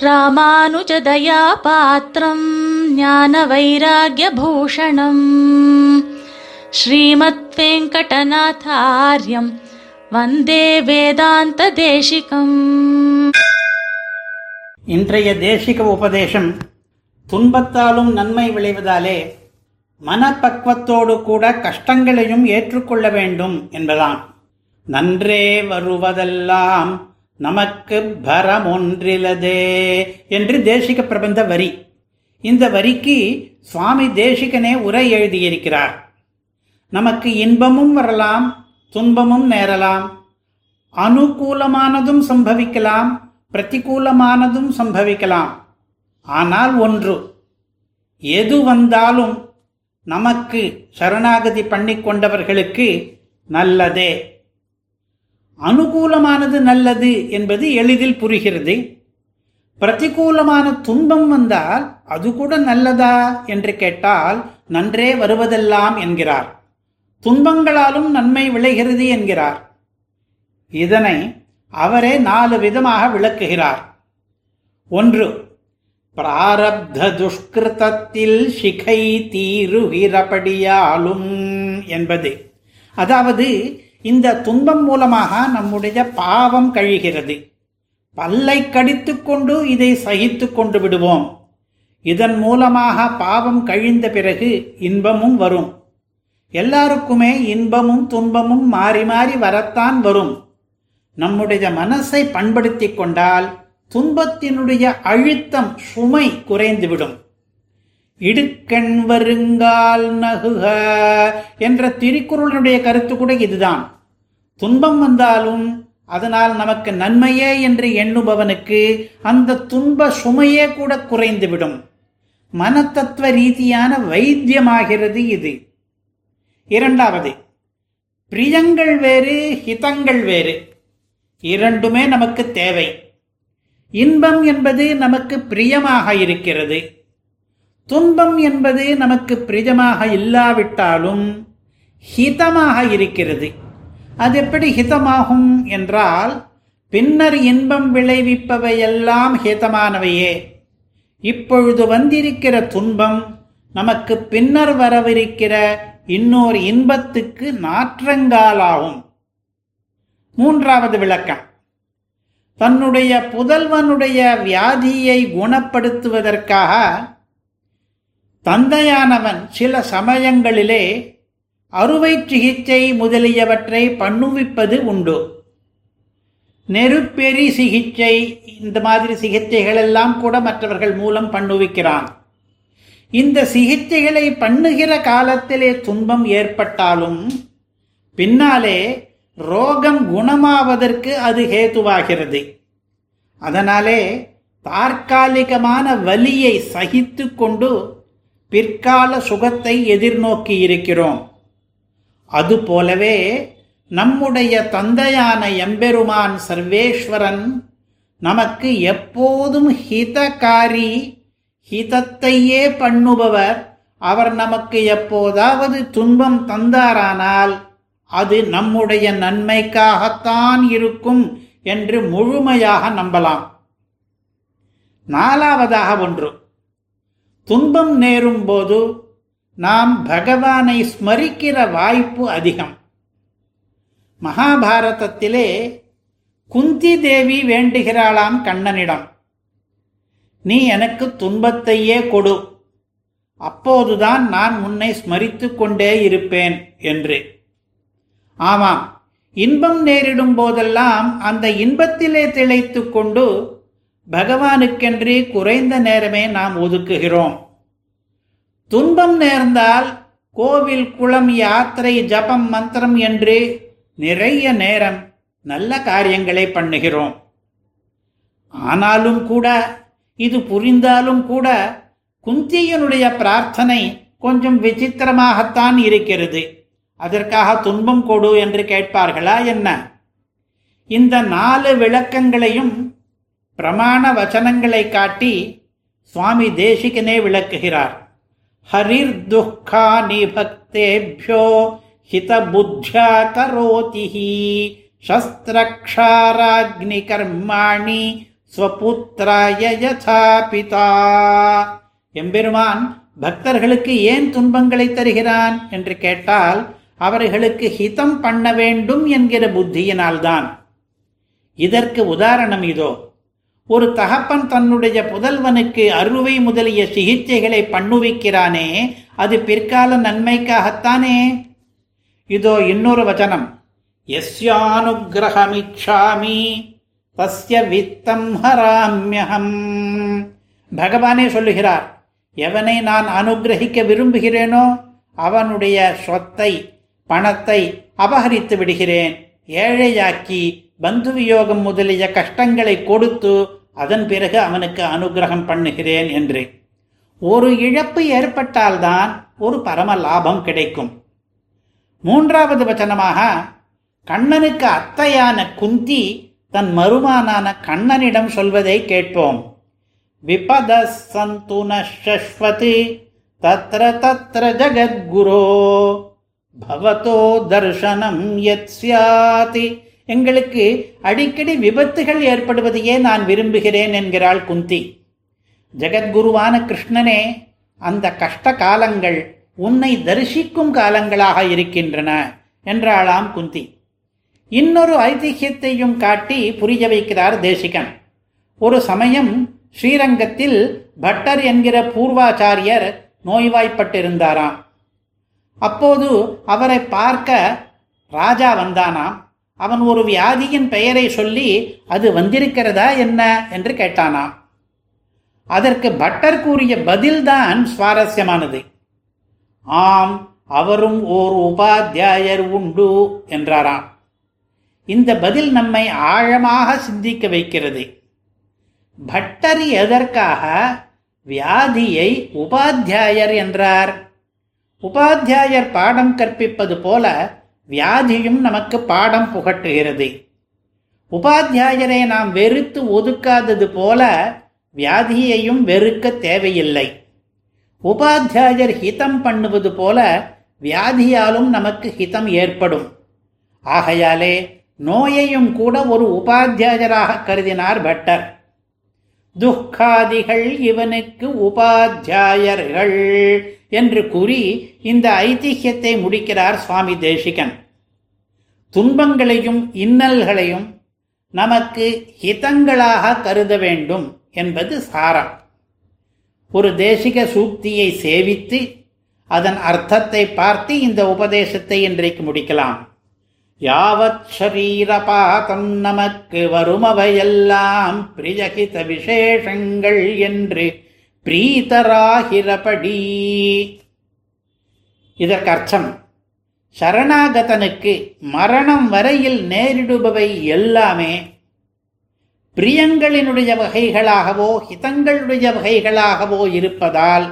ராமானுஜதயாபாத்திரம் ஞான வைராகியபூஷணம் ஸ்ரீமத் வெங்கடநாதாரியம் வந்தே வேதாந்த தேசிகம் இன்றைய தேசிக உபதேசம் துன்பத்தாலும் நன்மை விளைவதாலே மனப்பக்குவத்தோடு கூட கஷ்டங்களையும் ஏற்றுக்கொள்ள வேண்டும் என்பதாம். நன்றே வருவதெல்லாம் நமக்கு பரம் ஒன்றிலதே என்று தேசிக பிரபந்த வரி. இந்த வரிக்கு சுவாமி தேசிகனே உரை எழுதியிருக்கிறார். நமக்கு இன்பமும் வரலாம் துன்பமும் நேரலாம் அனுகூலமானதும் சம்பவிக்கலாம் பிரதிகூலமானதும் சம்பவிக்கலாம். ஆனால் ஒன்று எது வந்தாலும் நமக்கு சரணாகதி பண்ணி கொண்டவர்களுக்கு நல்லதே. அனுகூலமானது நல்லது என்பது எளிதில் புரிகிறது. பிரதிகூலமான துன்பம் வந்தால் அது கூட நல்லதா என்று கேட்டால் நன்றே வருவதெல்லாம் என்கிறார். துன்பங்களாலும் நன்மை விளைகிறது என்கிறார். இதனை அவரே நாலு விதமாக விளக்குகிறார். ஒன்று பிராரப்த துஷ்கிருதத்தில் சிகை தீருகிறபடியாலும் என்பது. அதாவது இந்த துன்பம் மூலமாக நம்முடைய பாவம் கழிகிறது. பல்லை கடித்து கொண்டு இதை சகித்து கொண்டு விடுவோம். இதன் மூலமாக பாவம் கழிந்த பிறகு இன்பமும் வரும். எல்லாருக்குமே இன்பமும் துன்பமும் மாறி மாறி வரத்தான் வரும். நம்முடைய மனசை பண்படுத்திக் கொண்டால் துன்பத்தினுடைய அழுத்தம் சுமை குறைந்துவிடும். இடுக்கண் வருங்கால் நகுக என்ற திருக்குறளுடைய கருத்து கூட இதுதான். துன்பம் வந்தாலும் அதனால் நமக்கு நன்மையே என்று எண்ணுபவனுக்கு அந்த துன்ப சுமையே கூட குறைந்துவிடும். மனத்தத்துவ ரீதியான வைத்தியமாகிறது இது. இரண்டாவது பிரியங்கள் வேறு ஹிதங்கள் வேறு. இரண்டுமே நமக்கு தேவை. இன்பம் என்பது நமக்கு பிரியமாக இருக்கிறது. துன்பம் என்பது நமக்கு பிரிஜமாக இல்லாவிட்டாலும் ஹிதமாக இருக்கிறது. அது எப்படி ஹிதமாகும் என்றால் பின்னர் இன்பம் விளைவிப்பவையெல்லாம் ஹிதமானவையே. இப்பொழுது வந்திருக்கிற துன்பம் நமக்கு பின்னர் வரவிருக்கிற இன்னொரு இன்பத்துக்கு நாற்றங்காலாகும். மூன்றாவது விளக்கம். தன்னுடைய புதல்வனுடைய வியாதியை குணப்படுத்துவதற்காக தந்தையானவன் சில சமயங்களிலே அறுவை சிகிச்சை முதலியவற்றை பண்ணுவிப்பது உண்டு. நெருப்பெறி சிகிச்சை இந்த மாதிரி சிகிச்சைகள் எல்லாம் கூட மற்றவர்கள் மூலம் பண்ணுவிக்கிறான். இந்த சிகிச்சைகளை பண்ணுகிற காலத்திலே துன்பம் ஏற்பட்டாலும் பின்னாலே ரோகம் குணமாவதற்கு அது ஹேதுவாகிறது. அதனாலே தற்காலிகமான வலியை சகித்து கொண்டு பிற்கால சுகத்தை எதிர்நோக்கி இருக்கிறோம். அதுபோலவே நம்முடைய தந்தையான எம்பெருமான் சர்வேஸ்வரன் நமக்கு எப்போதும் ஹிதகாரி ஹிதத்தையே பண்ணுபவர். அவர் நமக்கு எப்போதாவது துன்பம் தந்தாரானால் அது நம்முடைய நன்மைக்காகத்தான் இருக்கும் என்று முழுமையாக நம்பலாம். நாலாவதாக ஒன்று. துன்பம் நேரும் போது நாம் பகவானை ஸ்மரிக்கிற வாய்ப்பு அதிகம். மகாபாரதத்திலே குந்தி தேவி வேண்டுகிறாளாம் கண்ணனிடம். நீ எனக்கு துன்பத்தையே கொடு. அப்போதுதான் நான் உன்னை ஸ்மரித்து கொண்டே இருப்பேன் என்று. ஆமாம் இன்பம் நேரிடும் போதெல்லாம் அந்த இன்பத்திலே திளைத்து கொண்டு பகவானுக்கென்று குறைந்த நேரமே நாம் ஒதுக்குகிறோம். துன்பம் நேர்ந்தால் கோவில் குளம் யாத்திரை ஜபம் மந்திரம் என்று நிறைய நேரம் நல்ல காரியங்களை பண்ணுகிறோம். ஆனாலும் கூட இது புரிந்தாலும் கூட குந்தியனுடைய பிரார்த்தனை கொஞ்சம் விசித்திரமாகத்தான் இருக்கிறது. அதற்காக துன்பம் கொடு என்று கேட்பார்களா என்ன? இந்த நாலு விளக்கங்களையும் பிரமாண வச்சனங்களை காட்டி சுவாமி தேசிகனே விளக்குகிறார். ஹரிர் துக்கா நிபக்தேபியோ ஹித புத்தியா கரோதிஹி சஸ்திரக்ஷாராக்னி கர்மாணி ஸ்வபுத்திராய யதா பிதா. எம்பெருமான் பக்தர்களுக்கு ஏன் துன்பங்களை தருகிறான் என்று கேட்டால் அவர்களுக்கு ஹிதம் பண்ண வேண்டும் என்கிற புத்தியினால்தான். இதற்கு உதாரணம் இதோ. ஒரு தகப்பன் தன்னுடைய புதல்வனுக்கு அறுவை முதலிய சிகிச்சைகளை பண்ணுவிக்கிறானே அது பிற்கால நன்மைக்காகத்தானே? இதோ இன்னொரு வச்சனம் எஸ்யானுகிரகமிச்சாமி தஸ்ய வித்தம் ஹராமியகம் பகவானே சொல்லுகிறார் எவனை நான் அனுகிரகிக்க விரும்புகிறேனோ அவனுடைய சொத்தை பணத்தை அபகரித்து விடுகிறேன் ஏழையாக்கி பந்து வியோகம் முதலிய கஷ்டங்களை கொடுத்து அதன் பிறகு அவனுக்கு அனுகிரகம் பண்ணுகிறேன் என்று ஒரு இழப்பு ஏற்பட்டால்தான் ஒரு பரம லாபம் கிடைக்கும். மூன்றாவது வச்சனமாக கண்ணனுக்கு அத்தையான குந்தி தன் மருமானான கண்ணனிடம் சொல்வதை கேட்போம். விபத சந்து தத்ர தத்ர ஜகத்குரோ பவதோ தர்ஷனம் யத் சியாதி எங்களுக்கு அடிக்கடி விபத்துகள் ஏற்படுவதையே நான் விரும்புகிறேன் என்கிறாள் குந்தி. ஜெகத்குருவான கிருஷ்ணனே அந்த கஷ்ட காலங்கள் உன்னை தரிசிக்கும் காலங்களாக இருக்கின்றன என்றாளாம் குந்தி. இன்னொரு ஐதிஹ்யத்தையும் காட்டி புரிய வைக்கிறார் தேசிகன். ஒரு சமயம் ஸ்ரீரங்கத்தில் பட்டர் என்கிற பூர்வாச்சாரியர் நோய்வாய்ப்பட்டிருந்தாராம். அப்போது அவரை பார்க்க ராஜா வந்தானாம். அவன் ஒரு வியாதியின் பெயரை சொல்லி அது வந்திருக்கிறதா என்ன? என்று கேட்டானாம் அதற்கு பட்டர் கூறிய பதில்தான் சுவாரஸ்யமானது. ஆம் அவரும் ஓர் உபாத்தியாயர் உண்டு என்றாராம். இந்த பதில் நம்மை ஆழமாக சிந்திக்க வைக்கிறது. பட்டர் எதற்காக வியாதியை உபாத்தியாயர் என்றார்? உபாத்தியாயர் பாடம் கற்பிப்பது போல வியாதியும் நமக்கு பாடம் புகட்டுகிறது. உபாத்தியாயரை நாம் வெறுத்து ஒதுக்காதது போல வியாதியையும் வெறுக்க தேவையில்லை. உபாத்தியாயர் ஹிதம் பண்ணுவது போல வியாதியாலும் நமக்கு ஹிதம் ஏற்படும். ஆகையாலே நோயையும் கூட ஒரு உபாத்தியாயராக கருதினார் பட்டர். துக்காதிகள் இவனுக்கு உபாத்தியாயர்கள் என்று கூறி இந்த ஐதிஹ்யத்தை முடிக்கிறார் சுவாமி தேசிகன். துன்பங்களையும் இன்னல்களையும் நமக்கு ஹிதங்களாக கருத வேண்டும் என்பது சாரம். ஒரு தேசிக சூக்தியை சேவித்து அதன் அர்த்தத்தை பார்த்து இந்த உபதேசத்தை இன்றைக்கு முடிக்கலாம். யாவத் ஷரீரபாதம் நமக்கு வருமவையெல்லாம் பிரியகித விசேஷங்கள் என்று பிரீதராகிறபடி இதற்கு அர்த்தம் சரணாகதனுக்கு மரணம் வரையில் நேரிடுபவை எல்லாமே பிரியங்களினுடைய வகைகளாகவோ ஹிதங்களுடைய வகைகளாகவோ இருப்பதால்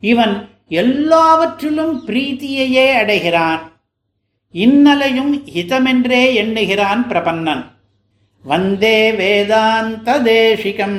இவன் எல்லாவற்றிலும் பிரீத்தியையே அடைகிறான். இன்னலையும் ஹிதமென்றே எண்ணுகிறான் பிரபன்னன். வந்தே வேதாந்த தேசிகம்